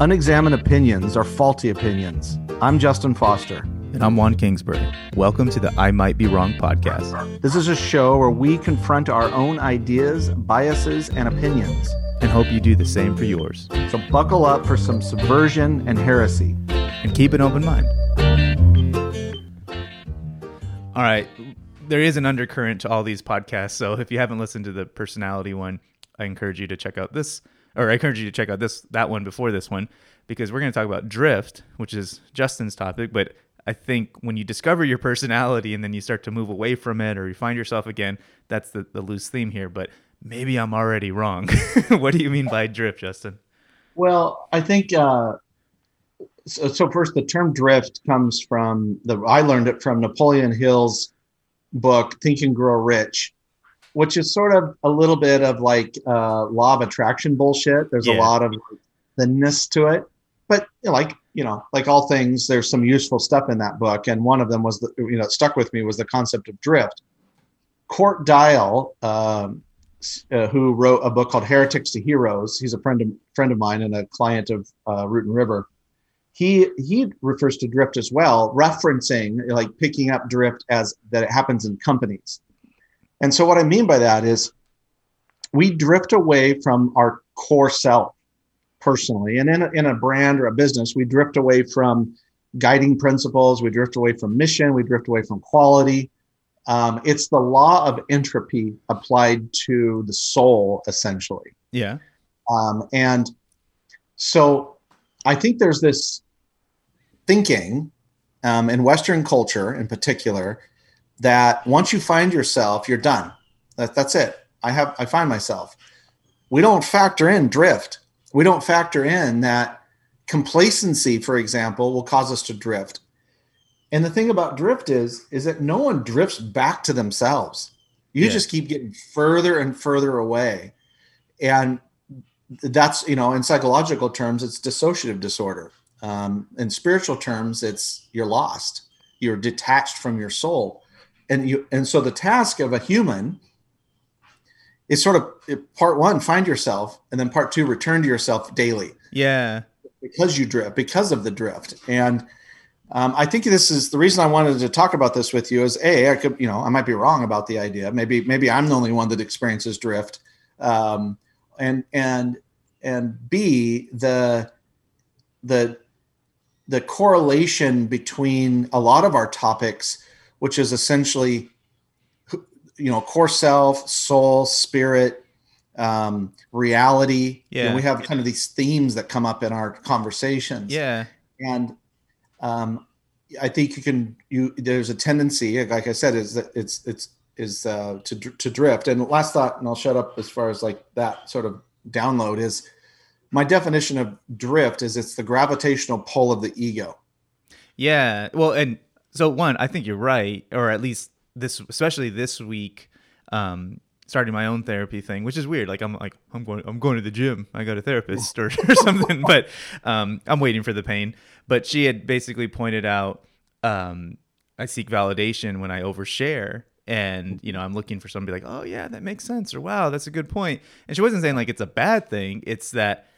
Unexamined opinions are faulty opinions. I'm Justin Foster. And I'm Juan Kingsbury. Welcome to the I Might Be Wrong podcast. This is a show where we confront our own ideas, biases, and opinions. And hope you do the same for yours. So buckle up for some subversion and heresy. And keep an open mind. All right. There is an undercurrent to all these podcasts. So if you haven't listened to the personality one, I encourage you to check out this, or I encourage you to check out this that one before this one, because we're going to talk about drift, which is Justin's topic. But I think when you discover your personality and then you start to move away from it or you find yourself again, that's the, the loose theme here. But maybe I'm already wrong. what do you mean by drift, Justin? Well, I think uh, so, so. First, the term drift comes from the. I learned it from Napoleon Hill's book Think and Grow Rich, which is sort of a little bit of like uh, law of attraction bullshit. There's yeah. a lot of thinness to it, but like you know, like all things, there's some useful stuff in that book. And one of them was the you know stuck with me was the concept of drift. Cort Dial, um, uh, who wrote a book called Heretics to Heroes, he's a friend of friend of mine and a client of uh, Root and River. He he refers to drift as well, referencing like picking up drift as that it happens in companies and so, what I mean by that is we drift away from our core self personally. And in a, in a brand or a business, we drift away from guiding principles, we drift away from mission, we drift away from quality. Um, it's the law of entropy applied to the soul, essentially. Yeah. Um, and so I think there's this thinking um, in Western culture in particular that once you find yourself, you're done. That, that's it. I have I find myself. We don't factor in drift. We don't factor in that complacency, for example, will cause us to drift. And the thing about drift is, is that no one drifts back to themselves. You yeah. just keep getting further and further away. And that's, you know, in psychological terms, it's dissociative disorder. Um, in spiritual terms, it's you're lost. You're detached from your soul and you and so the task of a human is sort of part one find yourself and then part two return to yourself daily. Yeah. Because you drift because of the drift. And um, i think this is the reason i wanted to talk about this with you is a i could you know i might be wrong about the idea. Maybe maybe i'm the only one that experiences drift. Um, and and and b the the the correlation between a lot of our topics which is essentially you know core self soul spirit um, reality. Yeah know, we have kind of these themes that come up in our conversations. Yeah. And um, i think you can you there's a tendency like i said is that it's it's is uh, to to drift. And last thought and i'll shut up as far as like that sort of download is my definition of drift is it's the gravitational pull of the ego. Yeah. Well and so one, I think you're right, or at least this, especially this week, um, starting my own therapy thing, which is weird. Like I'm like I'm going I'm going to the gym. I got a therapist or, or something, but um, I'm waiting for the pain. But she had basically pointed out um, I seek validation when I overshare. And you know, I'm looking for somebody like, oh yeah, that makes sense, or wow, that's a good point. And she wasn't saying like it's a bad thing. It's that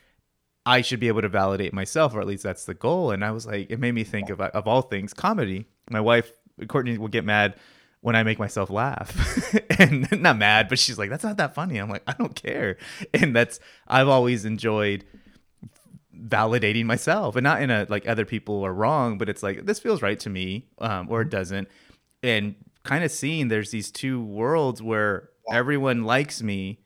I should be able to validate myself, or at least that's the goal. And I was like, it made me think of of all things, comedy my wife Courtney will get mad when I make myself laugh. and not mad, but she's like, that's not that funny. I'm like, I don't care. And that's I've always enjoyed validating myself and not in a like other people are wrong, but it's like this feels right to me, um, or it doesn't. And kind of seeing there's these two worlds where everyone likes me,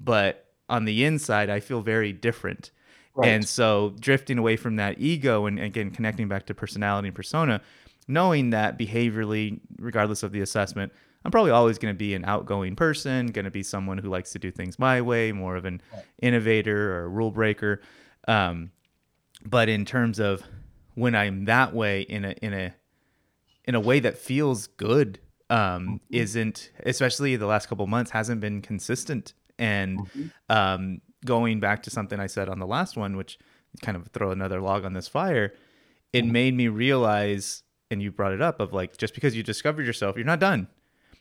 but on the inside I feel very different. Right. And so drifting away from that ego and again connecting back to personality and persona knowing that behaviorally, regardless of the assessment, I'm probably always going to be an outgoing person, going to be someone who likes to do things my way, more of an innovator or a rule breaker. Um, but in terms of when I'm that way in a in a in a way that feels good, um, mm-hmm. isn't especially the last couple months hasn't been consistent. And mm-hmm. um, going back to something I said on the last one, which kind of throw another log on this fire, it mm-hmm. made me realize and you brought it up of like just because you discovered yourself, you're not done.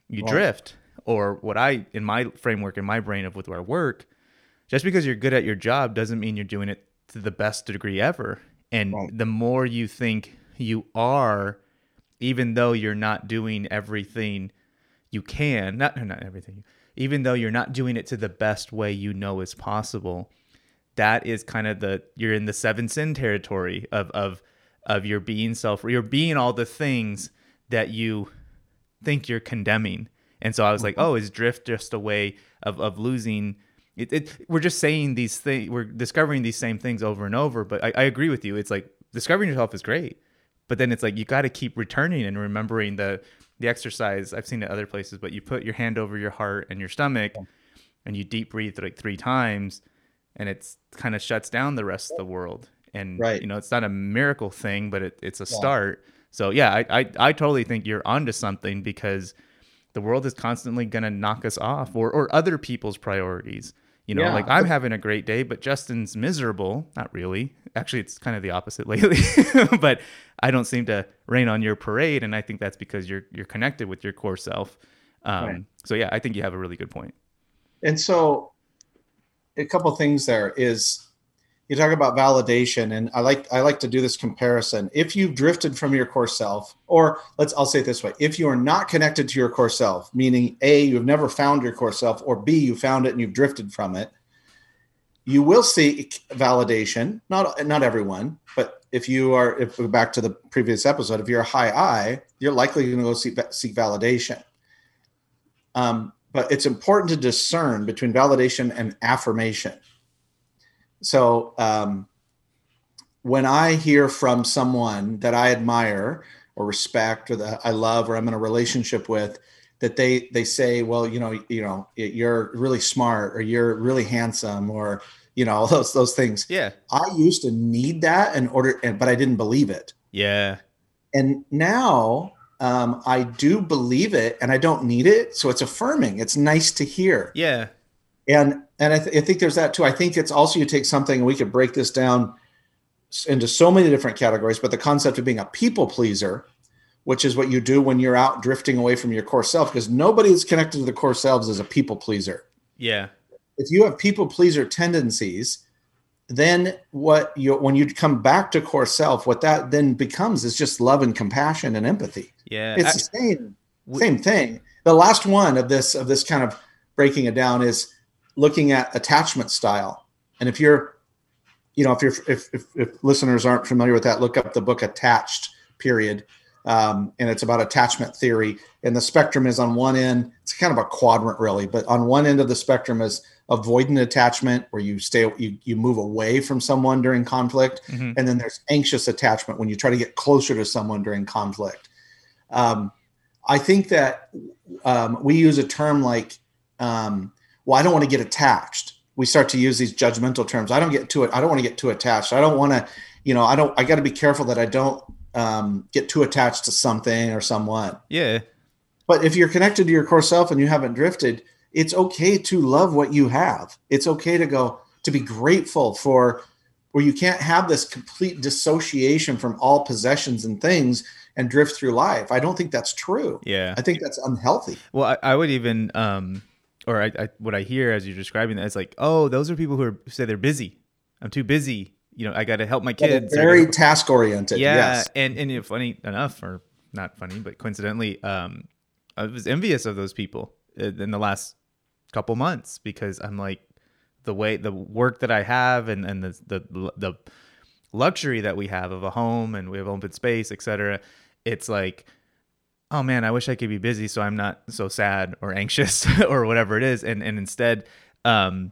You right. drift. Or what I in my framework in my brain of with our work, just because you're good at your job doesn't mean you're doing it to the best degree ever. And Right. the more you think you are, even though you're not doing everything you can, not not everything, even though you're not doing it to the best way you know is possible, that is kind of the you're in the seven sin territory of of of your being self you're being all the things that you think you're condemning. And so I was like, mm-hmm. oh, is drift just a way of of losing? It, it we're just saying these things we're discovering these same things over and over but I, I agree with you. It's like discovering yourself is great but then it's like you got to keep returning and remembering the the exercise i've seen it other places but you put your hand over your heart and your stomach and you deep breathe like three times and it's kind of shuts down the rest of the world. And Right. you know it's not a miracle thing but it, it's a start. So yeah I, I i totally think you're onto something because the world is constantly going to knock us off or, or other people's priorities you know Yeah. like i'm having a great day but justin's miserable. Not really. Actually it's kind of the opposite lately. But i don't seem to rain on your parade and i think that's because you're you're connected with your core self. Um, Right. so yeah i think you have a really good point. And so, a couple things there is you talk about validation, and I like I like to do this comparison. If you've drifted from your core self, or let's I'll say it this way: if you are not connected to your core self, meaning A, you've never found your core self, or B, you found it and you've drifted from it, you will seek validation. Not not everyone, but if you are, if we're back to the previous episode, if you're a high I, you're likely going to go seek, seek validation. Um, but it's important to discern between validation and affirmation. So um, when I hear from someone that I admire or respect or that I love or I'm in a relationship with, that they they say, well, you know, you know, you're really smart or you're really handsome or you know those those things. yeah. I used to need that in order, but I didn't believe it. Yeah. And now um, I do believe it, and I don't need it, so it's affirming. It's nice to hear, yeah and and I, th- I think there's that too. I think it's also you take something, and we could break this down into so many different categories. But the concept of being a people pleaser, which is what you do when you're out drifting away from your core self, because nobody is connected to the core selves as a people pleaser. yeah If you have people pleaser tendencies, then what you when you come back to core self, what that then becomes is just love and compassion and empathy yeah it's I- the same w- same thing the last one of this of this kind of breaking it down is looking at attachment style. And if you're you know if you're if, if, if listeners aren't familiar with that look up the book attached period um, and it's about attachment theory. And the spectrum is on one end it's kind of a quadrant really but on one end of the spectrum is avoidant attachment where you stay you, you move away from someone during conflict. Mhm. and then there's anxious attachment when you try to get closer to someone during conflict. Um, i think that um, we use a term like um, well i don't want to get attached we start to use these judgmental terms i don't get too i don't want to get too attached i don't want to you know i don't i got to be careful that i don't um, get too attached to something or someone yeah but if you're connected to your core self and you haven't drifted, it's okay to love what you have. It's okay to go to be grateful for where you can't have this complete dissociation from all possessions and things and drift through life. I don't think that's true. yeah I think that's unhealthy. Well, I, I would even, um, or I, I, what I hear as you're describing that is like, oh, those are people who, are, who say they're busy. I'm too busy. You know, I got to help my kids. I very task oriented. yeah. Yes. And and you know, funny enough, or not funny, but coincidentally, um, I was envious of those people uh, in the last couple months because I'm like, the way the work that I have and and the the the luxury that we have of a home and we have open space, etc. It's like oh man, I wish I could be busy so I'm not so sad or anxious or whatever it is. And and instead, um,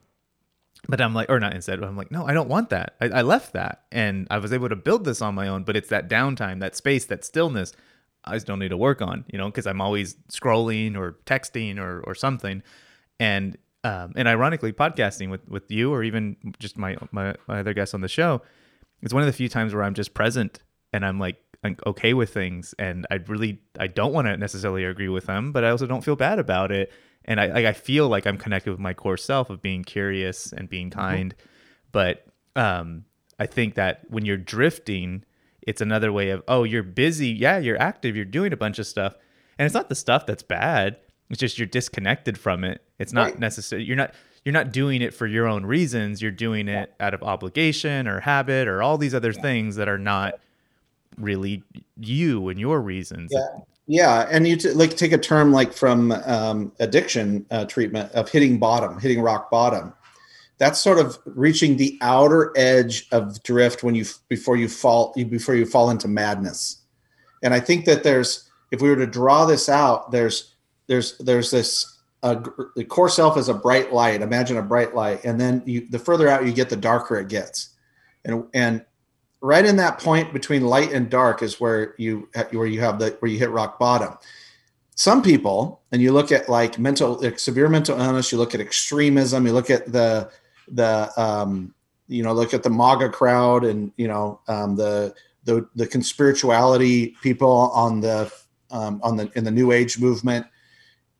but I'm like, or not instead, but I'm like, no, I don't want that. I, I left that and I was able to build this on my own, but it's that downtime, that space, that stillness I just don't need to work on, you know, because I'm always scrolling or texting or or something. And um, and ironically, podcasting with with you or even just my, my my other guests on the show, it's one of the few times where I'm just present and I'm like okay with things and I really I don't want to necessarily agree with them, but I also don't feel bad about it. And I like I feel like I'm connected with my core self of being curious and being kind. But um I think that when you're drifting, it's another way of, oh, you're busy. Yeah, you're active. You're doing a bunch of stuff. And it's not the stuff that's bad. It's just you're disconnected from it. It's not Right. necessary. You're not you're not doing it for your own reasons. You're doing it out of obligation or habit or all these other things that are not really you and your reasons. Yeah. Yeah, and you t- like take a term like from um, addiction uh, treatment of hitting bottom, hitting rock bottom. That's sort of reaching the outer edge of drift when you before you fall before you fall into madness. And I think that there's if we were to draw this out, there's there's there's this uh, the core self is a bright light. Imagine a bright light, and then you the further out you get, the darker it gets. And and right in that point between light and dark is where you where you have the where you hit rock bottom. Some people and you look at like mental like severe mental illness you look at extremism you look at the the um you know look at the maga crowd and you know um the the the conspirituality people on the um on the in the new age movement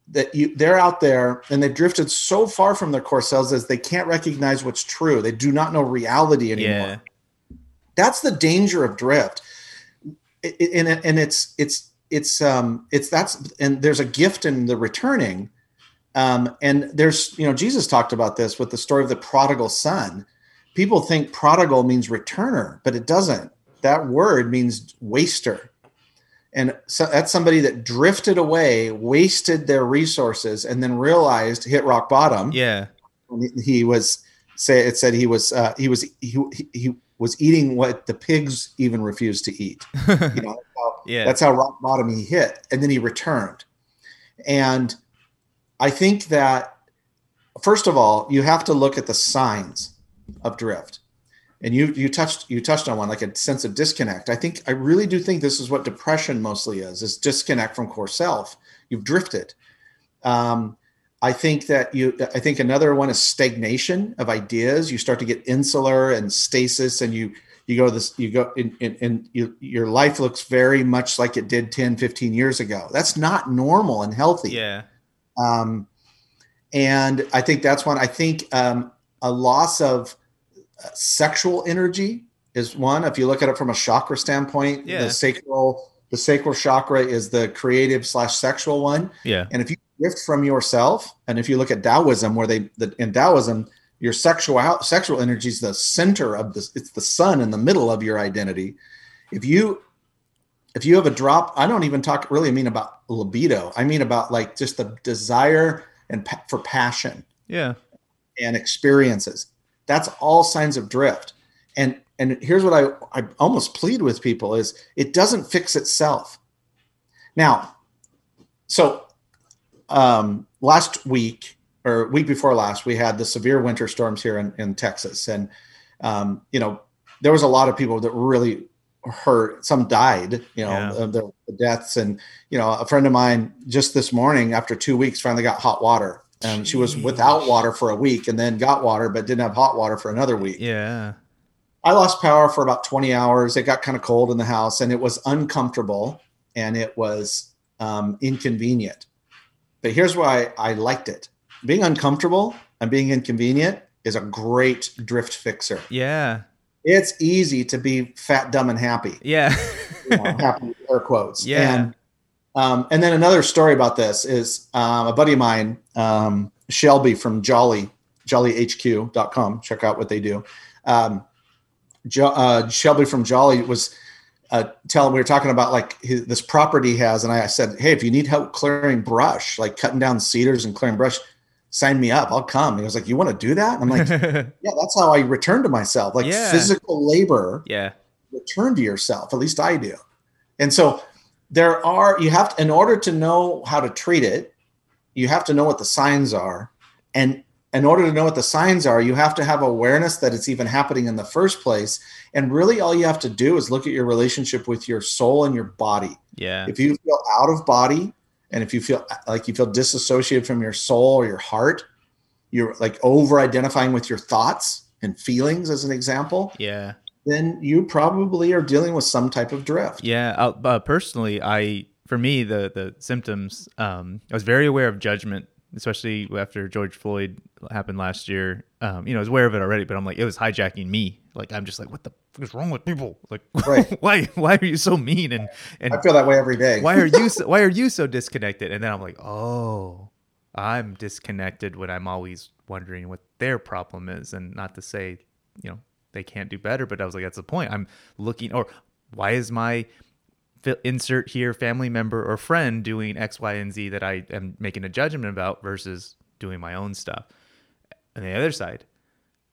that you they're out there and they've drifted so far from their core selves as they can't recognize what's true. They do not know reality anymore. Yeah that's the danger of drift. And, and it's it's it's um it's that's and there's a gift in the returning. Um, and there's you know Jesus talked about this with the story of the prodigal son. People think prodigal means returner, but it doesn't. That word means waster. And so that's somebody that drifted away, wasted their resources, and then realized hit rock bottom. Yeah, he was say it said he was uh, he was he, he was eating what the pigs even refused to eat. You know, that's how, yeah. that's how rock bottom he hit, and then he returned. And I think that first of all, you have to look at the signs of drift. And you you touched you touched on one like a sense of disconnect. I think I really do think this is what depression mostly is: is disconnect from core self. You've drifted. Um, I think that you, I think another one is stagnation of ideas. You start to get insular and stasis, and you, you go this, you go in, in, in you, your life looks very much like it did 10, 15 years ago. That's not normal and healthy. Yeah. Um, and I think that's one, I think um, a loss of uh, sexual energy is one. If you look at it from a chakra standpoint, yeah. the sacral, the sacral chakra is the creative slash sexual one. Yeah. And if you gift from yourself. And if you look at Taoism, where they the, in Taoism, your sexual sexual energy is the center of this. It's the sun in the middle of your identity. If you if you have a drop, I don't even talk really I mean about libido. I mean about like just the desire and pa- for passion. Yeah. And experiences. That's all signs of drift. And and here's what I I almost plead with people is it doesn't fix itself. Now, so um, last week or week before last, we had the severe winter storms here in, in Texas, and um, you know there was a lot of people that really hurt. Some died, you know, yeah. the, the deaths, and you know, a friend of mine just this morning, after two weeks, finally got hot water. And she was without water for a week, and then got water, but didn't have hot water for another week. Yeah. I lost power for about 20 hours. It got kind of cold in the house, and it was uncomfortable, and it was um, inconvenient. But here's why I liked it. Being uncomfortable and being inconvenient is a great drift fixer. Yeah. It's easy to be fat, dumb, and happy. Yeah. you know, happy air quotes. Yeah. And, um, and then another story about this is um, a buddy of mine, um, Shelby from Jolly, jollyhq.com. Check out what they do. Um, jo- uh, Shelby from Jolly was uh, tell him we were talking about like his, this property he has, and I said, hey, if you need help clearing brush, like cutting down cedars and clearing brush, sign me up. I'll come. And he was like, you want to do that? And I'm like, yeah, that's how I return to myself, like yeah. physical labor. Yeah, return to yourself. At least I do. And so there are you have to, in order to know how to treat it, you have to know what the signs are, and in order to know what the signs are, you have to have awareness that it's even happening in the first place. And really, all you have to do is look at your relationship with your soul and your body. Yeah. If you feel out of body and if you feel like you feel disassociated from your soul or your heart, you're like over identifying with your thoughts and feelings, as an example. Yeah. Then you probably are dealing with some type of drift. Yeah. Uh, personally, I, for me, the, the symptoms, um, I was very aware of judgment especially after George Floyd happened last year. Um, you know, I was aware of it already, but I'm like, it was hijacking me. Like, I'm just like, what the fuck is wrong with people? Like, right. why, why are you so mean? And, and I feel that way every day. why are you, so, why are you so disconnected? And then I'm like, oh, I'm disconnected when I'm always wondering what their problem is, and not to say, you know, they can't do better, but I was like, that's the point. I'm looking, or why is my insert here family member or friend doing X, Y, and Z that I am making a judgment about versus doing my own stuff. And the other side,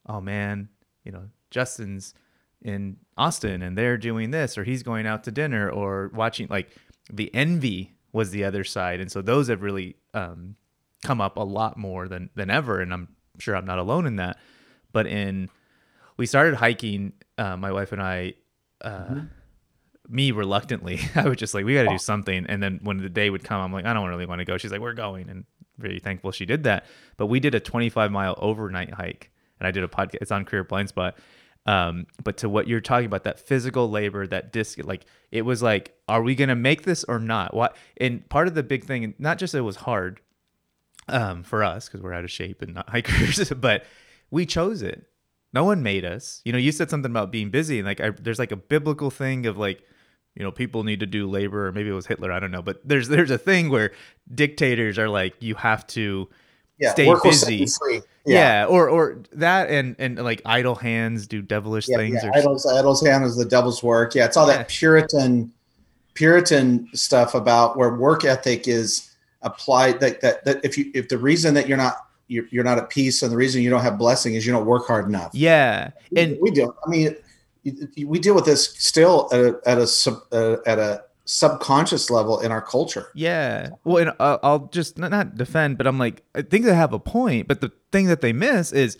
oh man, you know, Justin's in Austin and they're doing this, or he's going out to dinner, or watching like the envy was the other side, and so those have really um, come up a lot more than than ever, and I'm sure I'm not alone in that. But in we started hiking, uh, my wife and I. Uh, mm-hmm. Me reluctantly, I was just like, we got to do something. And then when the day would come, I'm like, I don't really want to go. She's like, we're going, and very thankful she did that. But we did a 25 mile overnight hike, and I did a podcast. It's on Career Blind Spot, um, but to what you're talking about, that physical labor, that disc, like it was like, are we gonna make this or not? What? And part of the big thing, not just it was hard um, for us because we're out of shape and not hikers, but we chose it. No one made us. You know, you said something about being busy, and like I, there's like a biblical thing of like, you know, people need to do labor, or maybe it was Hitler, I don't know, but there's there's a thing where dictators are like, you have to yeah, stay busy. Yeah. yeah. or or that and and like idle hands do devilish yeah, things. Yeah. Or idle's idle's hand is the devil's work. Yeah, it's all that Puritan Puritan stuff about where work ethic is applied. That that, that if you if the reason that you're not you're, you're not at peace and the reason you don't have blessing is you don't work hard enough. Yeah, and we, we do. I mean, we deal with this still at a at a, uh, at a subconscious level in our culture. Yeah. Well, and uh, I'll just not defend, but I'm like, I think they have a point. But the thing that they miss is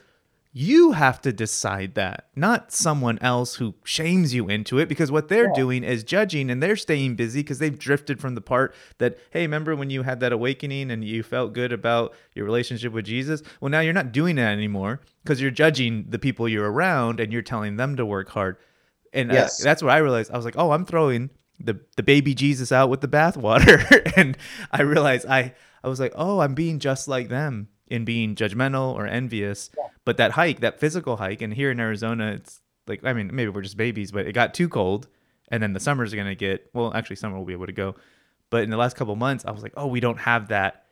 you have to decide that, not someone else who shames you into it. Because what they're yeah. doing is judging and they're staying busy because they've drifted from the part that, hey, remember when you had that awakening and you felt good about your relationship with Jesus? Well, now you're not doing that anymore because you're judging the people you're around and you're telling them to work hard. And uh, yes. uh, that's what I realized. I was like, oh, I'm throwing the the baby Jesus out with the bathwater, and I realized I I was like, oh, I'm being just like them in being judgmental or envious. Yeah. But that hike, that physical hike, and here in Arizona, it's like I mean, maybe we're just babies, but it got too cold, and then the summer's gonna get well. Actually, summer will be able to go, but in the last couple months, I was like, oh, we don't have that.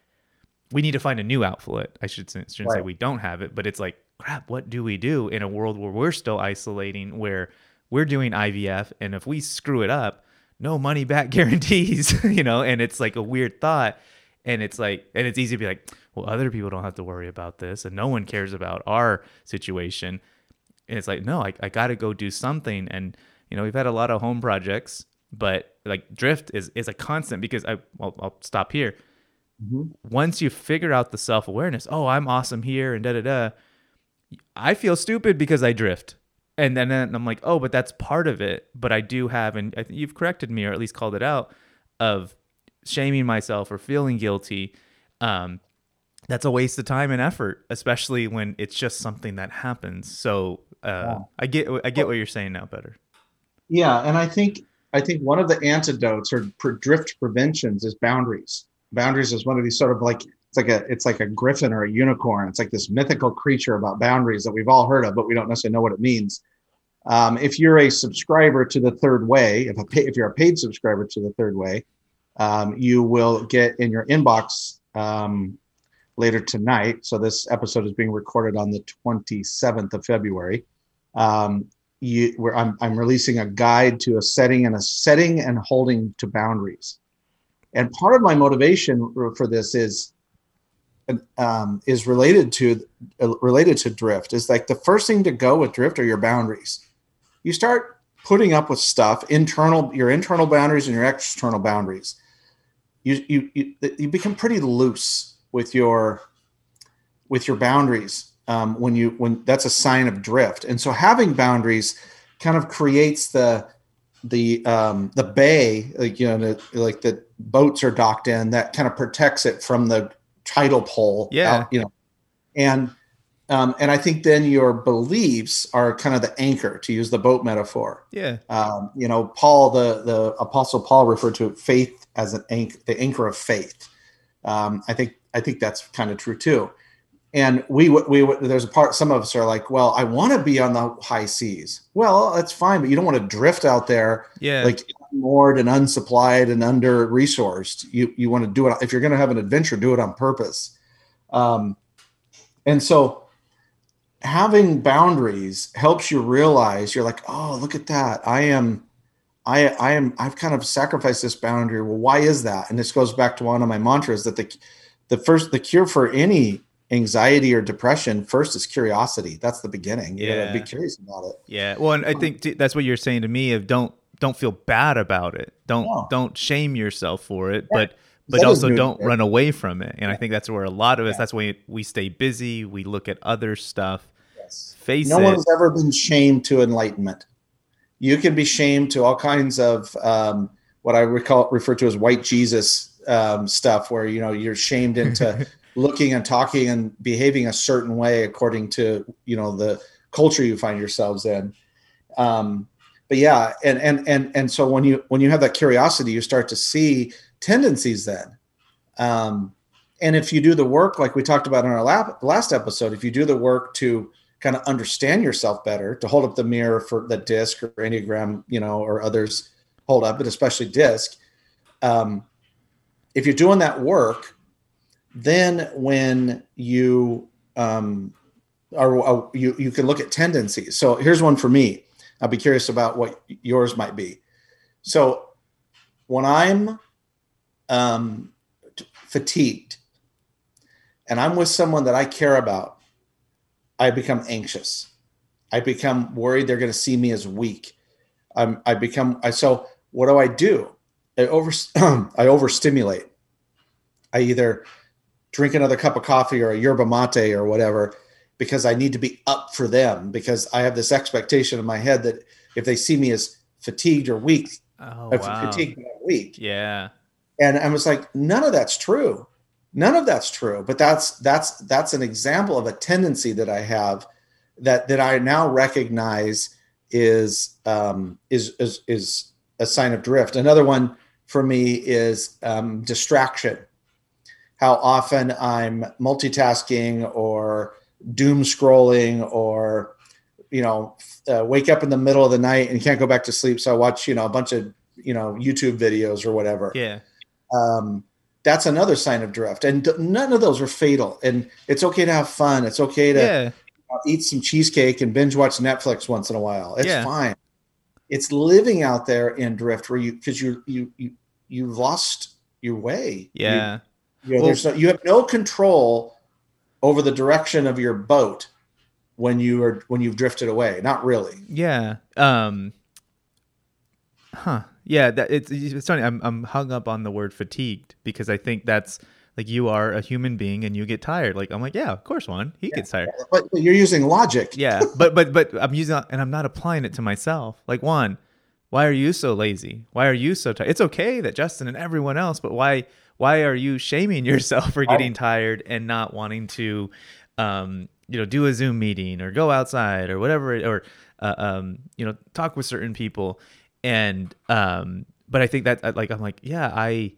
We need to find a new outlet. I should shouldn't right. say we don't have it, but it's like crap. What do we do in a world where we're still isolating, where we're doing IVF, and if we screw it up, no money back guarantees, you know, and it's like a weird thought. And it's like, and it's easy to be like, well, other people don't have to worry about this, and no one cares about our situation. And it's like, no, I, I got to go do something. And, you know, we've had a lot of home projects, but like drift is, is a constant because I, well, I'll stop here. Mm-hmm. Once you figure out the self awareness, oh, I'm awesome here and da da da, I feel stupid because I drift and then, then I'm like, oh, but that's part of it. But I do have, and I think you've corrected me or at least called it out, of shaming myself or feeling guilty. Um, that's a waste of time and effort, especially when it's just something that happens. So uh, yeah. I get, I get what you're saying now better. Yeah, and I think I think one of the antidotes or drift preventions is boundaries. Boundaries is one of these sort of like it's like a it's like a griffin or a unicorn. It's like this mythical creature about boundaries that we've all heard of, but we don't necessarily know what it means. Um, if you're a subscriber to the Third Way, if a pay, if you're a paid subscriber to the Third Way, um, you will get in your inbox um, later tonight. So this episode is being recorded on the 27th of February. Um, you, where I'm, I'm releasing a guide to a setting and a setting and holding to boundaries. And part of my motivation for this is um, is related to uh, related to drift is like the first thing to go with drift are your boundaries you start putting up with stuff internal your internal boundaries and your external boundaries you you you, you become pretty loose with your with your boundaries um, when you when that's a sign of drift and so having boundaries kind of creates the the um, the bay like you know the, like the boats are docked in that kind of protects it from the tidal pole. Yeah. Out, you know, and um, and I think then your beliefs are kind of the anchor, to use the boat metaphor. Yeah. Um, you know, Paul, the the Apostle Paul, referred to faith as an anchor, the anchor of faith. Um, I think I think that's kind of true too. And we we there's a part. Some of us are like, well, I want to be on the high seas. Well, that's fine, but you don't want to drift out there. Yeah. Like moored and unsupplied and under resourced. You you want to do it if you're going to have an adventure, do it on purpose. Um, and so having boundaries helps you realize you're like, oh, look at that. I am, I, I am, I've kind of sacrificed this boundary. Well, why is that? And this goes back to one of my mantras that the, the first, the cure for any anxiety or depression first is curiosity. That's the beginning. You Yeah. gotta be curious about it. Yeah. Well, and I think t- that's what you're saying to me of don't don't feel bad about it. Don't No. don't shame yourself for it, but but is also don't run away from it. And I think that's where a lot of us Yeah. that's why we stay busy, we look at other stuff. Yes. Face no it. one's ever been shamed to enlightenment. You can be shamed to all kinds of um, what I recall refer to as white Jesus um, stuff, where you know you're shamed into looking and talking and behaving a certain way according to you know the culture you find yourselves in. Um, but yeah, and and and and so when you when you have that curiosity, you start to see tendencies then. Um, and if you do the work, like we talked about in our lab, last episode, if you do the work to kind of understand yourself better, to hold up the mirror for the disc or Enneagram, you know, or others hold up, but especially disc. Um, if you're doing that work, then when you um, are, you you can look at tendencies. So here's one for me. I'll be curious about what yours might be. So when I'm um, t- fatigued and I'm with someone that I care about, I become anxious. I become worried they're going to see me as weak. I'm, I become I so what do I do? I over I overstimulate. I either drink another cup of coffee or a yerba mate or whatever because I need to be up for them because I have this expectation in my head that if they see me as fatigued or weak, oh wow. fatigued or weak, Yeah. and I was like, none of that's true. None of that's true. But that's that's that's an example of a tendency that I have that that I now recognize is um, is is is a sign of drift. Another one for me is um, distraction. How often I'm multitasking or doom scrolling or you know uh, wake up in the middle of the night and can't go back to sleep so i watch you know a bunch of you know youtube videos or whatever Yeah. um, that's another sign of drift and none of those are fatal and it's okay to have fun it's okay to Yeah. eat some cheesecake and binge watch netflix once in a while it's Yeah. fine it's living out there in drift where you because you you you you've lost your way You- Yeah. you, know, Well- there's no, you have no control over the direction of your boat when you are when you've drifted away not really Yeah. Um Huh. Yeah, that it's it's funny. I'm I'm hung up on the word fatigued because I think that's like you are a human being and you get tired. Like I'm like, yeah, of course one. He gets tired. but, but you're using logic Yeah. But but but I'm using and I'm not applying it to myself. Like one, why are you so lazy? Why are you so tired? It's okay that Justin and everyone else, but why why are you shaming yourself for getting tired and not wanting to um you know do a zoom meeting or go outside or whatever or uh, um you know talk with certain people and um but i think that like i'm like yeah i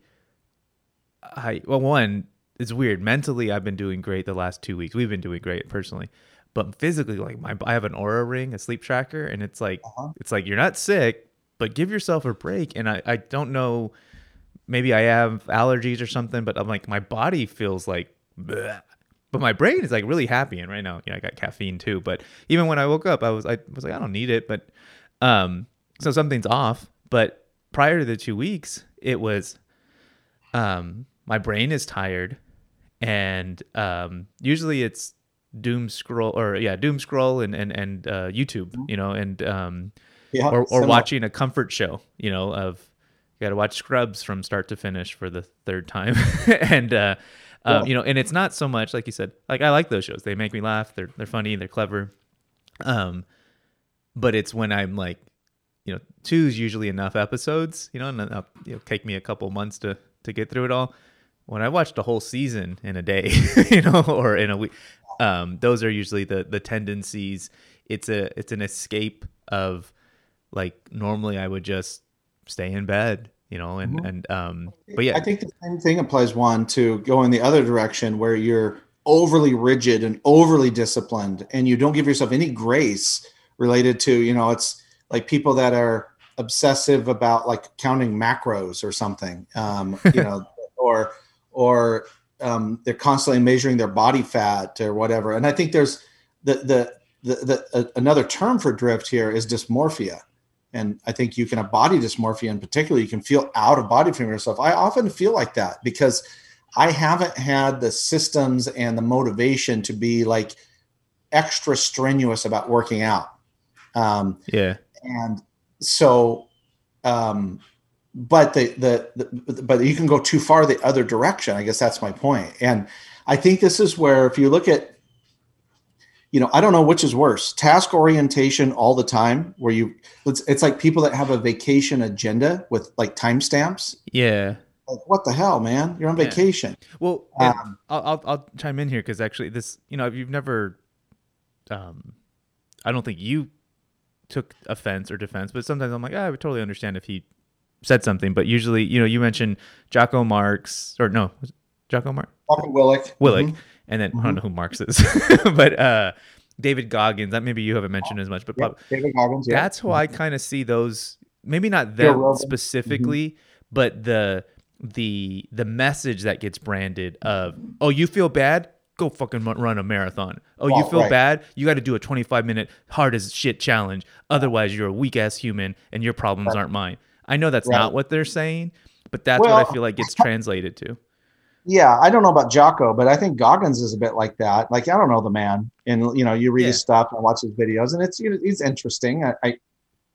i well one it's weird. Mentally i've been doing great the last two weeks. We've been doing great personally. But physically like my i have an Oura ring a sleep tracker and it's like Uh-huh. it's like you're not sick but give yourself a break. And i i don't know maybe i have allergies or something but i'm like my body feels like bleh. but my brain is like really happy. And right now you know i got caffeine too. But even when i woke up i was i was like i don't need it. But um so something's off. But prior to the two weeks it was um my brain is tired and um usually it's doom scroll or yeah doom scroll and and, and uh youtube you know and um yeah, or, or watching a comfort show, you know, of you got to watch Scrubs from start to finish for the third time, and uh, um, you know, and it's not so much like you said. Like I like those shows; they make me laugh. They're they're funny. They're clever. Um, but it's when I'm like, you know, two's usually enough episodes, you know, and it'll you know, take me a couple months to to get through it all. When I watched a whole season in a day, you know, or in a week, um, those are usually the the tendencies. It's a it's an escape of like normally I would just stay in bed, you know, and Mhm. and um, but yeah, I think the same thing applies one to go in the other direction where you're overly rigid and overly disciplined and you don't give yourself any grace related to, you know, it's like people that are obsessive about like counting macros or something, um, you know, or or um, they're constantly measuring their body fat or whatever. And I think there's the the the, the uh, another term for drift here is dysmorphia. And I think you can have body dysmorphia in particular. You can feel out of body from yourself. I often feel like that because I haven't had the systems and the motivation to be like extra strenuous about working out. Um, yeah. And so, um, but the, the, the but you can go too far the other direction. I guess that's my point. And I think this is where if you look at, you know, I don't know which is worse, task orientation all the time, where you it's, it's like people that have a vacation agenda with like timestamps. Yeah. Like, what the hell, man? You're on Yeah. vacation. Well, Um, I'll, I'll I'll chime in here because actually this, you know, if you've never, um, I don't think you took offense or defense, but sometimes I'm like, ah, I would totally understand if he said something. But usually, you know, you mentioned Jocko Marx or no, Jocko Marx, Walker Willick. Willick, Mhm. and then I Mhm. don't know who Marx is, but uh, David Goggins. That maybe you haven't mentioned as much, but prob- David Goggins. Yeah. that's how I kind of see those. Maybe not them specifically, but the the the message that gets branded of oh you feel bad go fucking run a marathon oh you feel right. bad you got to do a 25 minute hard as shit challenge otherwise you're a weak ass human and your problems Right. aren't mine i know that's Right. not what they're saying but that's what i feel like gets translated to Yeah, I don't know about Jocko, but I think Goggins is a bit like that. Like I don't know the man, and you know, you read his stuff and watch his videos, and it's you know, it's interesting. I, I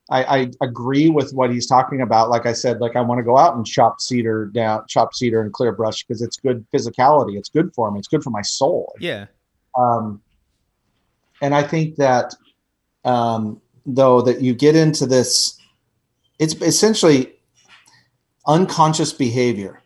I I agree with what he's talking about. Like I said, like I want to go out and chop cedar down, chop cedar and clear brush because it's good physicality. It's good for me. It's good for my soul. yeah Um, and I think that um, though that you get into this, it's essentially unconscious behavior.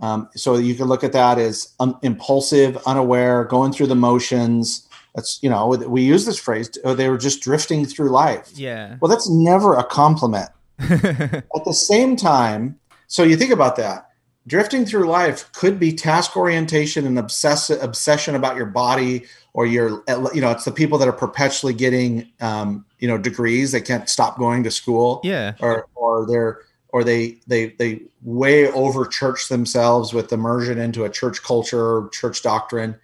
Um, so you can look at that as impulsive, unaware, going through the motions. That's you know we use this phrase. oh, They were just drifting through life. yeah Well, that's never a compliment. At the same time, so you think about that. Drifting through life could be task orientation and obsess- obsession about your body, or your, you know, it's the people that are perpetually getting, um, you know, degrees. They can't stop going to school, yeah or or they're or they they they way over church themselves with immersion into a church culture, church doctrine.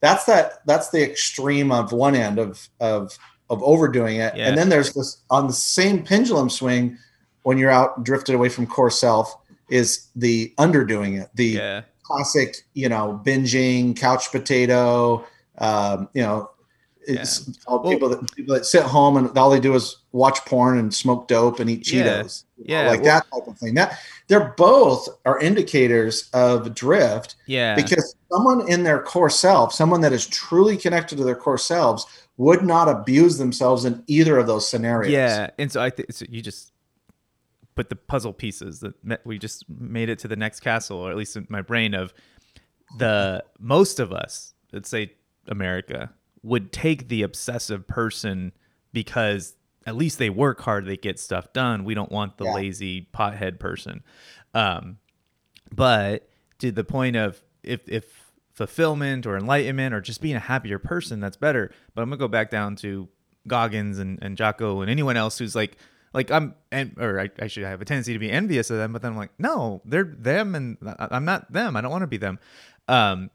That's that. That's the extreme of one end of of of overdoing it, Yeah. and then there's this on the same pendulum swing when you're out drifted away from core self is the underdoing it, the yeah. classic, you know, binging, couch potato, um, you know, it's all Well- people that people that sit home and all they do is watch porn and smoke dope and eat Cheetos, know, Yeah, like well- that type of thing. That they're both are indicators of drift yeah. because someone in their core self, someone that is truly connected to their core selves, would not abuse themselves in either of those scenarios. Yeah, and so I think so you just put the puzzle pieces that we just made it to the next castle, or at least in my brain of the most of us, let's say America, would take the obsessive person because at least they work hard, they get stuff done. We don't want the Yeah. lazy pothead person. Um, but to the point of if if fulfillment or enlightenment or just being a happier person, that's better. But I'm gonna go back down to Goggins and, and Jocko and anyone else who's like like I'm and or I, I should have a tendency to be envious of them, but then I'm like, no, they're them and I'm not them. I don't want to be them. Um,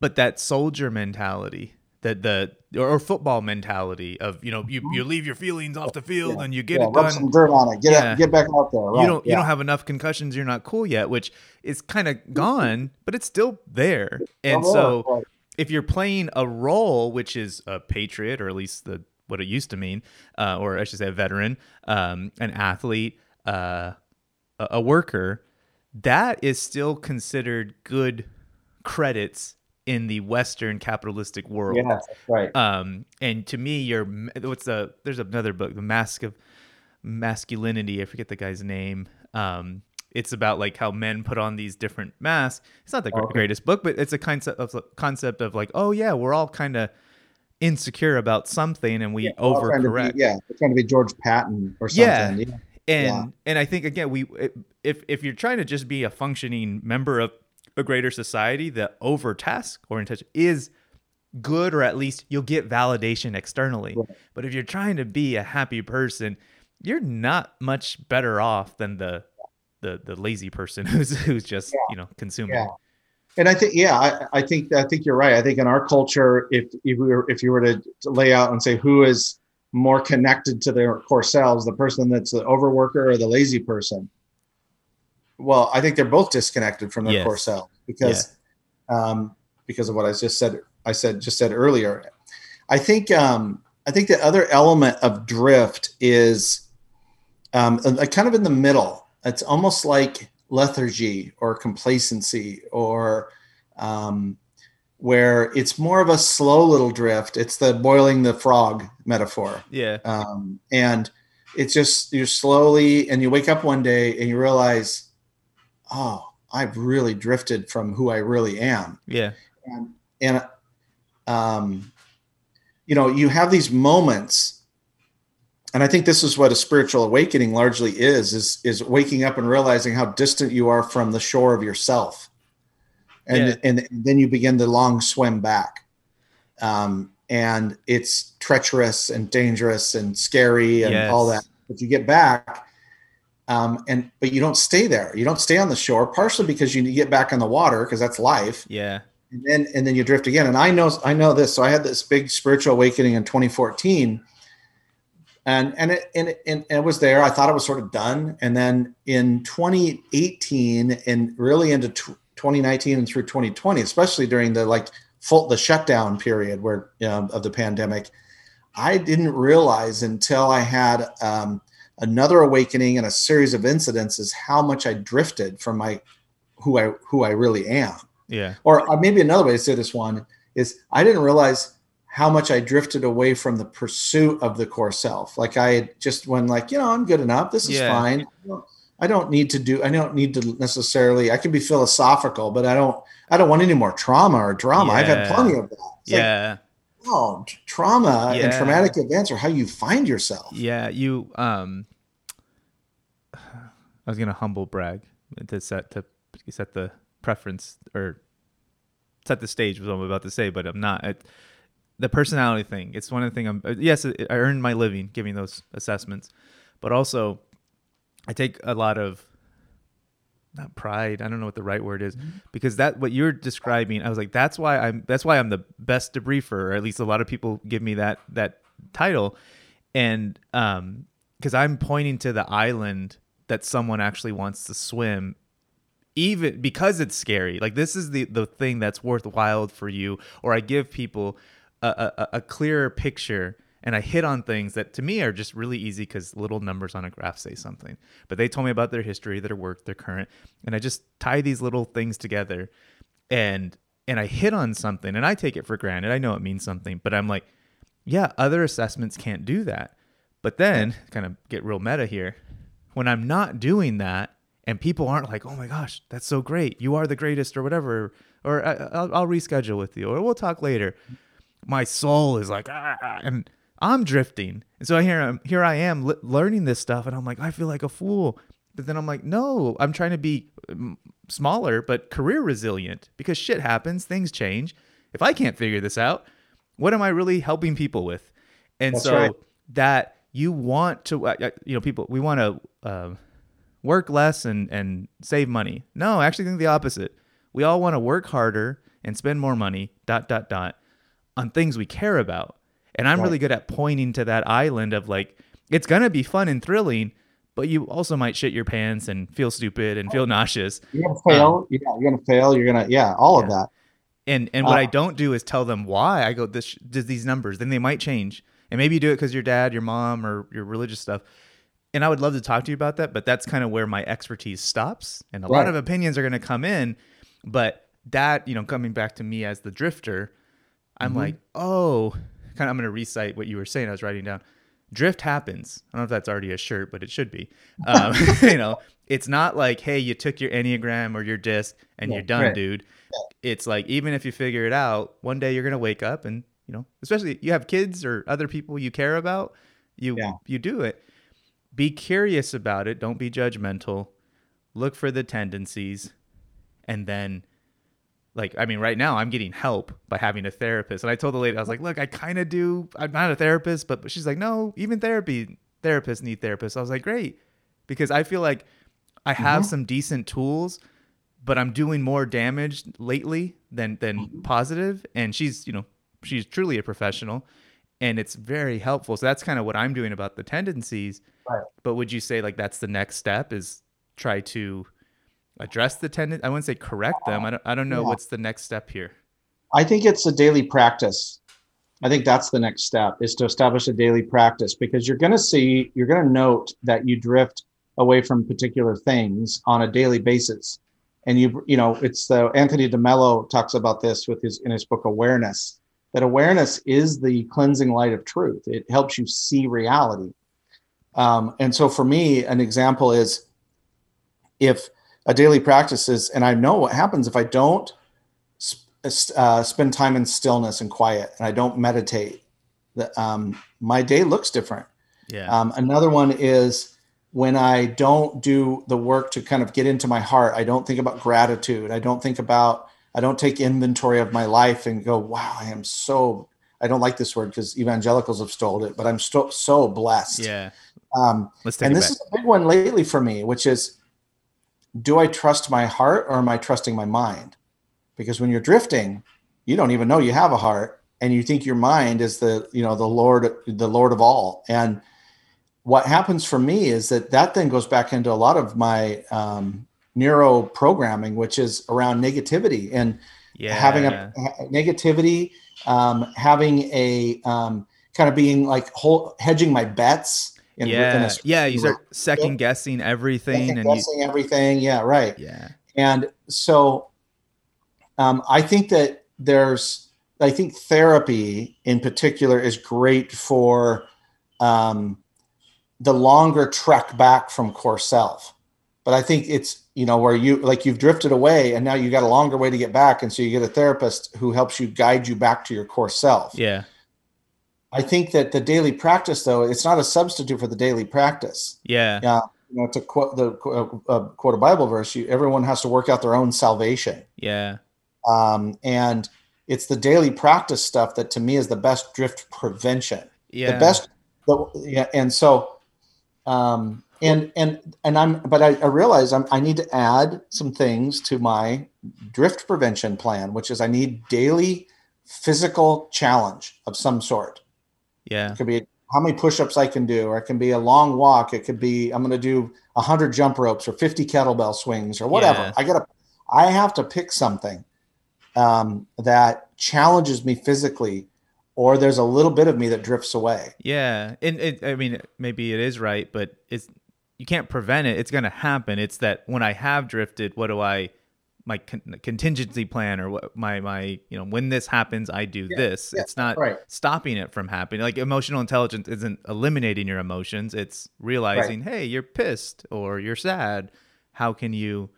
but that soldier mentality, that the or, football mentality of you know you, you leave your feelings off the field Yeah. and you get yeah, it done some dirt on it. Get Yeah. it, get back out there. Right. you don't you don't have enough concussions you're not cool yet which is kind of gone but it's still there and Oh, so right. if you're playing a role which is a patriot or at least the what it used to mean uh, or i should say a veteran um, an athlete uh, a, worker that is still considered good credits in the western capitalistic world Yes, that's right. um, and to me, you're what's the there's another book, The Mask of Masculinity. I forget the guy's name. Um, it's about like how men put on these different masks. It's not the Okay. greatest book, but it's a concept of concept of like, oh yeah, we're all kind of insecure about something, and we Yeah, trying be- overcorrect. yeah, we're trying to be George Patton or Yeah. something. Yeah. and Yeah. and I think again, we if if you're trying to just be a functioning member of a greater society, the over task orientation is good, or at least you'll get validation externally. Right. But if you're trying to be a happy person, you're not much better off than the the the lazy person who's who's just Yeah. you know consuming. Yeah. and I think yeah, I, I think I think you're right. I think in our culture, if if we were if you were to lay out and say who is more connected to their core selves, the person that's the overworker or the lazy person, well, I think they're both disconnected from their Yes. core self because um, because of what I just said. I said just said earlier. I think um, I think the other element of drift is um, kind of in the middle. It's almost like lethargy or complacency or um, where it's more of a slow little drift. It's the boiling the frog metaphor Yeah. um, and it's just you're slowly and you wake up one day and you realize oh i've really drifted from who i really am Yeah. and and um, you know you have these moments and i think this is what a spiritual awakening largely is is is waking up and realizing how distant you are from the shore of yourself. And Yeah. and then you begin the long swim back. Um, and it's treacherous and dangerous and scary and Yes. all that. But you get back um, and but you don't stay there. You don't stay on the shore partially because you need to get back on the water because that's life. Yeah. and then and then you drift again. And i know i know this. So i had this big spiritual awakening in 2014 and and it, and it, and it was there. I thought it was sort of done. And then in 2018 and really into tw 2019 and through 2020 especially during the like full the shutdown period where you know, of the pandemic i didn't realize until i had um, another awakening and a series of incidences how much i drifted from my who i who i really am. Yeah. or uh, maybe another way to say this one is I didn't realize how much I drifted away from the pursuit of the core self. Like I had just when like, you know, I'm good enough. This is Yeah. fine. I don't- I don't need to do, I don't need to necessarily, I can be philosophical, but I don't, I don't want any more trauma or drama. I've had plenty of that. It's like, Yeah. oh, t- trauma and traumatic events are how you find yourself. Yeah, you um I was gonna humble brag to set to set the preference or set the stage was what I'm about to say, but I'm not. It, the personality thing, it's one of the thing I'm yes, I earned my living giving those assessments, but also I take a lot of not pride, I don't know what the right word is, because that what you're describing, I was like, that's why I'm that's why I'm the best debriefer, or at least a lot of people give me that that title. And um because I'm pointing to the island that someone actually wants to swim even because it's scary. Like this is the the thing that's worthwhile for you or i give people a, a, a clearer picture and i hit on things that to me are just really easy because little numbers on a graph say something but they told me about their history their work their current and i just tie these little things together and and i hit on something and i take it for granted i know it means something but i'm like yeah other assessments can't do that but then kind of get real meta here when i'm not doing that and people aren't like, "Oh my gosh, that's so great! You are the greatest," or whatever, or I, I'll, I'll reschedule with you, or we'll talk later. Mm. My soul is like, ah, and I'm drifting, and so here I'm, here I am li- learning this stuff, and I'm like, I feel like a fool. But then I'm like, no, I'm trying to be mm, smaller but career resilient because shit happens, things change. If I can't figure this out, what am I really helping people with? And That's so right. that you want to, uh, uh, you know, people we want to. Uh, work less and and save money. No, I actually think the opposite. We all want to work harder and spend more money dot dot dot on things we care about. And I'm Right. really good at pointing to that island of like it's going to be fun and thrilling, but you also might shit your pants and feel stupid and feel nauseous. You're going to fail. yeah. You're going to fail. You're going to, yeah, all of Um, that. And and what I Uh, don't do is tell them why I go this does these numbers. Then they might change. And maybe you do it because your dad, your mom, or your religious stuff. And I would love to talk to you about that, but that's kind of where my expertise stops. And a lot of opinions are going to come in, but that you know, coming back to me as the drifter, I'm Mm-hmm. like, oh, kind of. I'm going to recite what you were saying. I was writing down. Drift happens. I don't know if that's already a shirt, but it should be. Um, you know, it's not like, hey, you took your enneagram or your disc and Yeah, you're done, right. dude. It's like even if you figure it out, one day you're gonna wake up and you know, especially you have kids or other people you care about, you Yeah. you do it. Be curious about it. Don't be judgmental. Look for the tendencies, and then like i mean right now i'm getting help by having a therapist and i told the lady i was like look i kind of do i'm not a therapist but, but she's like no even therapy therapists need therapists i was like great because i feel like i have some decent tools but I'm doing more damage lately than than Mm-hmm. positive. And she's, you know, she's truly a professional, and it's very helpful. So that's kind of what I'm doing about the tendencies. Right. But would you say like that's the next step is try to address the tendency? I wouldn't say correct them. I don't. I don't know Yeah. what's the next step here. I think it's a daily practice. I think that's the next step is to establish a daily practice because you're going to see, you're going to note that you drift away from particular things on a daily basis. And you, you know, it's the Anthony DeMello talks about this with his in his book Awareness. That awareness is the cleansing light of truth. It helps you see reality. Um, and so for me, an example is if a daily practice is, and I know what happens if I don't uh, spend time in stillness and quiet and I don't meditate, that um, my day looks different. Yeah. Um, another one is when I don't do the work to kind of get into my heart. I don't think about gratitude. I don't think about. I don't take inventory of my life and go, "Wow, I am so." I don't like this word because evangelicals have stole it, but I'm still so blessed. yeah. Um, Let's take and this back. is a big one lately for me, which is do I trust my heart or am I trusting my mind? Because when you're drifting, you don't even know you have a heart and you think your mind is the, you know, the Lord, the Lord of all. And what happens for me is that that then goes back into a lot of my um, neuro programming, which is around negativity and Yeah. having a, a negativity, um, having a um, kind of being like whole, hedging my bets. In, yeah. a Yeah. You start second guessing everything, second and you, guessing everything. Yeah, right. yeah. And so um, I think that there's, I think therapy in particular is great for um, the longer trek back from core self. But I think it's, you know, where you like you've drifted away and now you got a longer way to get back. And so you get a therapist who helps you guide you back to your core self. Yeah. I think that the daily practice, though, it's not a substitute for the daily practice. Yeah. Yeah. You know, to quote the uh, uh, quote a Bible verse, you, everyone has to work out their own salvation, Yeah. um, and it's the daily practice stuff that to me is the best drift prevention. Yeah. The best, the, yeah, and so, um, and and and I'm, but I, I realize I'm, I need to add some things to my drift prevention plan, which is I need daily physical challenge of some sort. Yeah. It could be how many push-ups I can do, or it can be a long walk. It could be I'm going to do 100 jump ropes or 50 kettlebell swings or whatever. Yeah. I got to I have to pick something um, that challenges me physically, or there's a little bit of me that drifts away. Yeah, and it, I mean, maybe it is right, but it's you can't prevent it. It's going to happen. It's that when I have drifted, what do I my con- contingency plan or what my my you know when this happens, I do this. yeah, it's not right. stopping it from happening. Like emotional intelligence isn't eliminating your emotions. It's realizing, hey, you're pissed or you're sad. How can you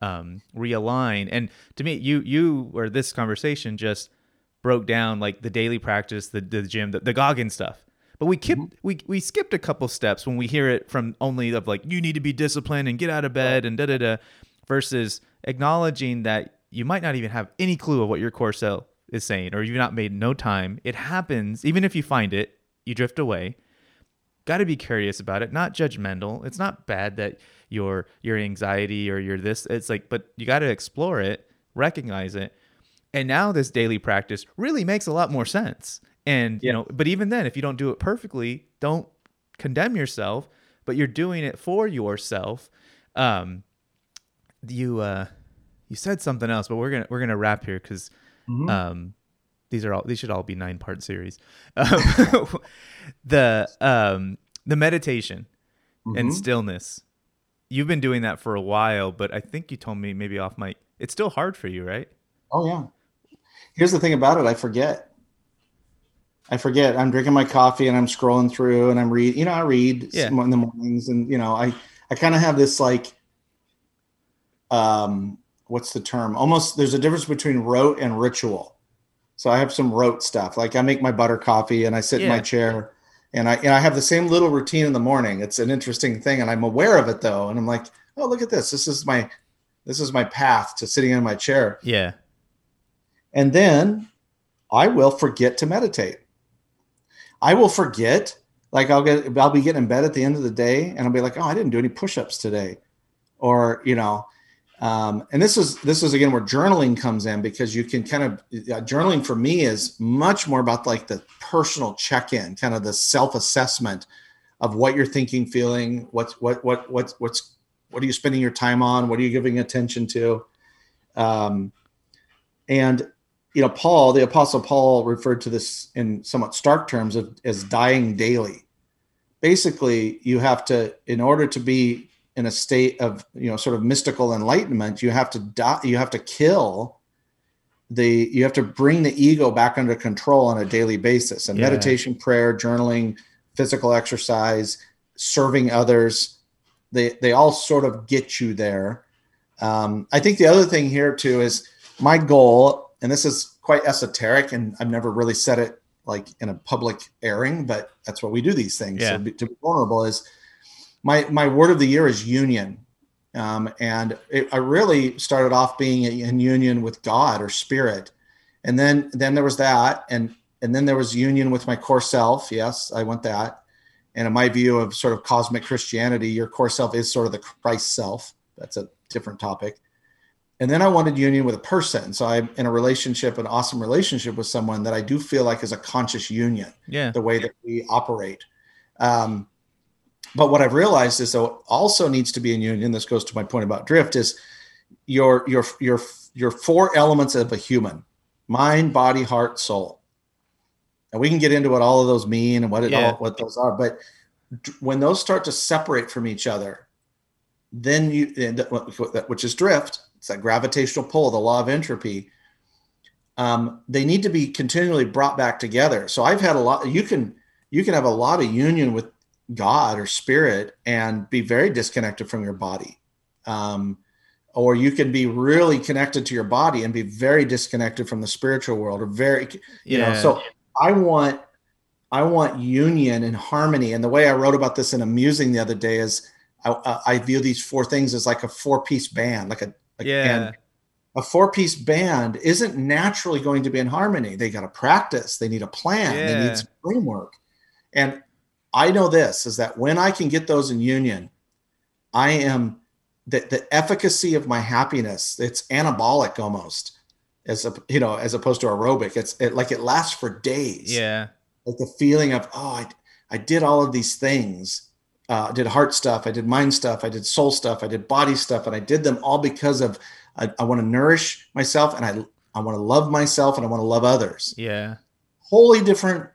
um, realign? And to me, you you or this conversation just broke down like the daily practice, the the gym, the, the Goggins stuff. But we kept we we skipped a couple steps when we hear it from only of like you need to be disciplined and get out of bed and da da da, versus acknowledging that you might not even have any clue of what your core self is saying, or you've not made no time. It happens, even if you find it, you drift away. Got to be curious about it, not judgmental. It's not bad that your your anxiety or your this. It's like, but you got to explore it, recognize it, and now this daily practice really makes a lot more sense. And you know, but even then, if you don't do it perfectly, don't condemn yourself. But you're doing it for yourself. Um, you uh, you said something else, but we're gonna we're gonna wrap here because Mhm. um, these are all these should all be nine part series. Um, the um, the meditation and Mhm. stillness. You've been doing that for a while, but I think you told me maybe off mic. It's still hard for you, right? Oh yeah. Here's the thing about it. I forget. I forget. I'm drinking my coffee and I'm scrolling through and I'm read. You know, I read Yeah. in the mornings, and you know, I I kind of have this like, um, what's the term? Almost. There's a difference between rote and ritual. So I have some rote stuff. Like I make my butter coffee and I sit in my chair, and I and I have the same little routine in the morning. It's an interesting thing, and I'm aware of it though, and I'm like, oh, look at this. This is my this is my path to sitting in my chair. Yeah. And then I will forget to meditate. I will forget, like I'll get, I'll be getting in bed at the end of the day and I'll be like, oh, I didn't do any push-ups today. Or, you know, Um, and this is this is again where journaling comes in because you can kind of uh, journaling for me is much more about like the personal check-in, kind of the self-assessment of what you're thinking, feeling, what's what what what's what's what are you spending your time on, what are you giving attention to, um, and you know Paul, the apostle Paul, referred to this in somewhat stark terms of as dying daily. Basically, you have to, in order to be in a state of you know sort of mystical enlightenment you have to die you have to kill the you have to bring the ego back under control on a daily basis and yeah. meditation prayer journaling physical exercise serving others they they all sort of get you there um, i think the other thing here too is my goal and this is quite esoteric and i've never really said it like in a public airing but that's what we do these things yeah. so be, to be vulnerable is my my word of the year is union, um, and it, I really started off being in union with God or Spirit, and then then there was that, and and then there was union with my core self. Yes, I want that, and in my view of sort of cosmic Christianity, your core self is sort of the Christ self. That's a different topic. And then I wanted union with a person. So I'm in a relationship, an awesome relationship with someone that I do feel like is a conscious union. Yeah. The way that we operate. Um, but what I've realized is though also needs to be in union. This goes to my point about drift is your your your your four elements of a human: mind, body, heart, soul. And we can get into what all of those mean and what it yeah. all, what those are. But when those start to separate from each other, then you which is drift. It's that gravitational pull, the law of entropy. Um, they need to be continually brought back together. So I've had a lot. You can you can have a lot of union with God or spirit and be very disconnected from your body. Um, or you can be really connected to your body and be very disconnected from the spiritual world or very, you yeah. know, so I want, I want union and harmony. And the way I wrote about this in amusing the other day is I, I view these four things as like a four piece band, like a, like, yeah. a four piece band isn't naturally going to be in harmony. They got to practice. They need a plan. Yeah. They need some framework. And I know this is that when I can get those in union, I am the, the efficacy of my happiness, it's anabolic almost as a, you know, as opposed to aerobic. It's it, like it lasts for days. Yeah. Like the feeling of, oh, I, I did all of these things. Uh, I did heart stuff. I did mind stuff. I did soul stuff. I did body stuff. And I did them all because of, I, I want to nourish myself and I, I want to love myself and I want to love others. Yeah. Wholly different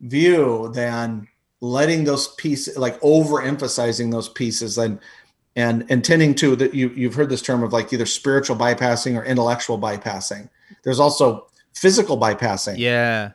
view than letting those pieces like overemphasizing those pieces and and intending to that you you've heard this term of like either spiritual bypassing or intellectual bypassing. There's also physical bypassing. Yeah.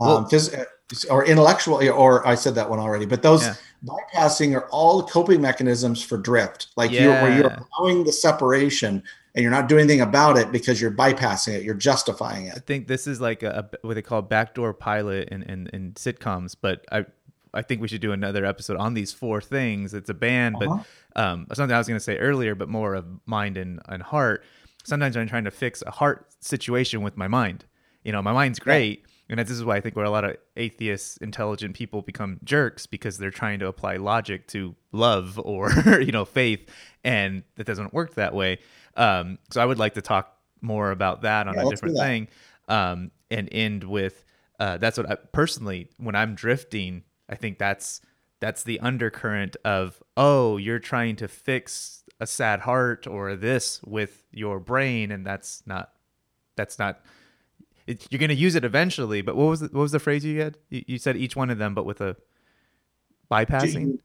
Um, phys- or intellectual or i said that one already but those yeah. bypassing are all coping mechanisms for drift. Like yeah. you're where you're allowing the separation and you're not doing anything about it because you're bypassing it you're justifying it. I think this is like a, what they call backdoor pilot in, in, in sitcoms but i I think we should do another episode on these four things. It's a band, uh-huh. but um, something I was going to say earlier, but more of mind and, and heart. Sometimes I'm trying to fix a heart situation with my mind. You know, my mind's great. And this is why I think where a lot of atheists, intelligent people become jerks because they're trying to apply logic to love or, you know, faith. And that doesn't work that way. Um, so I would like to talk more about that on yeah, a different thing um, and end with uh, that's what I personally, when I'm drifting, I think that's that's the undercurrent of oh you're trying to fix a sad heart or this with your brain and that's not that's not it, you're going to use it eventually but what was the, what was the phrase you had you, you said each one of them but with a bypassing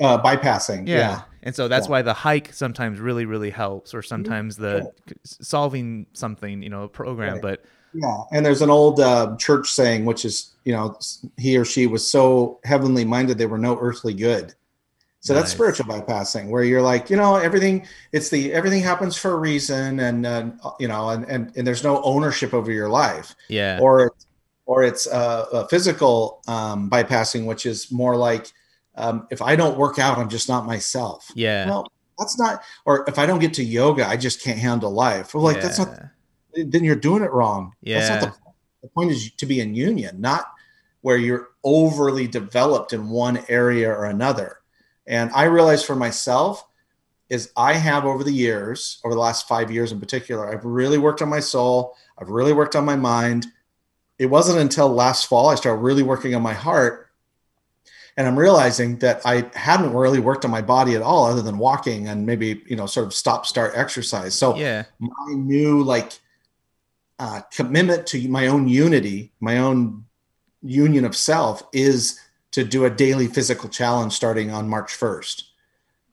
uh, bypassing yeah. yeah. and so that's yeah. why the hike sometimes really really helps or sometimes the solving something you know a program right. but yeah, and there's an old uh, church saying, which is, you know, he or she was so heavenly minded they were no earthly good. So nice. that's spiritual bypassing, where you're like, you know, everything. It's the everything happens for a reason, and uh, you know, and, and and there's no ownership over your life. Yeah. Or or it's uh, a physical um, bypassing, which is more like, um, if I don't work out, I'm just not myself. Yeah. Well, that's not. Or if I don't get to yoga, I just can't handle life. Well, like yeah. that's not then you're doing it wrong. Yeah. The, the, point is to be in union, not where you're overly developed in one area or another. And I realized for myself, is I have over the years, over the last five years in particular, I've really worked on my soul. I've really worked on my mind. It wasn't until last fall I started really working on my heart. And I'm realizing that I hadn't really worked on my body at all other than walking and maybe, you know, sort of stop start exercise. So Yeah. my new like uh, commitment to my own unity, my own union of self is to do a daily physical challenge starting on March 1st.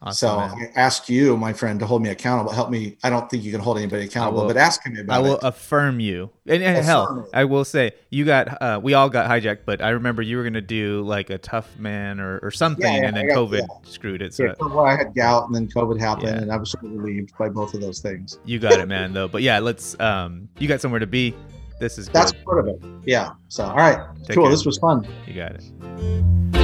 Awesome, so man. I ask you, my friend, to hold me accountable. Help me. I don't think you can hold anybody accountable, will- but ask me about it. I will it. affirm you. And, and Affirm hell, it. I will say you got uh, we all got hijacked, but I remember you were gonna do like a tough man or, or something, Yeah, yeah, and then got- COVID yeah. screwed it. So Yeah, well, I had gout, and then COVID happened, and I was sort of relieved by both of those things. you got it, man. Though, but yeah, let's. Um, you got somewhere to be. This is That's good. part of it. Yeah. So, all right, Take cool. care. This was fun. You got it.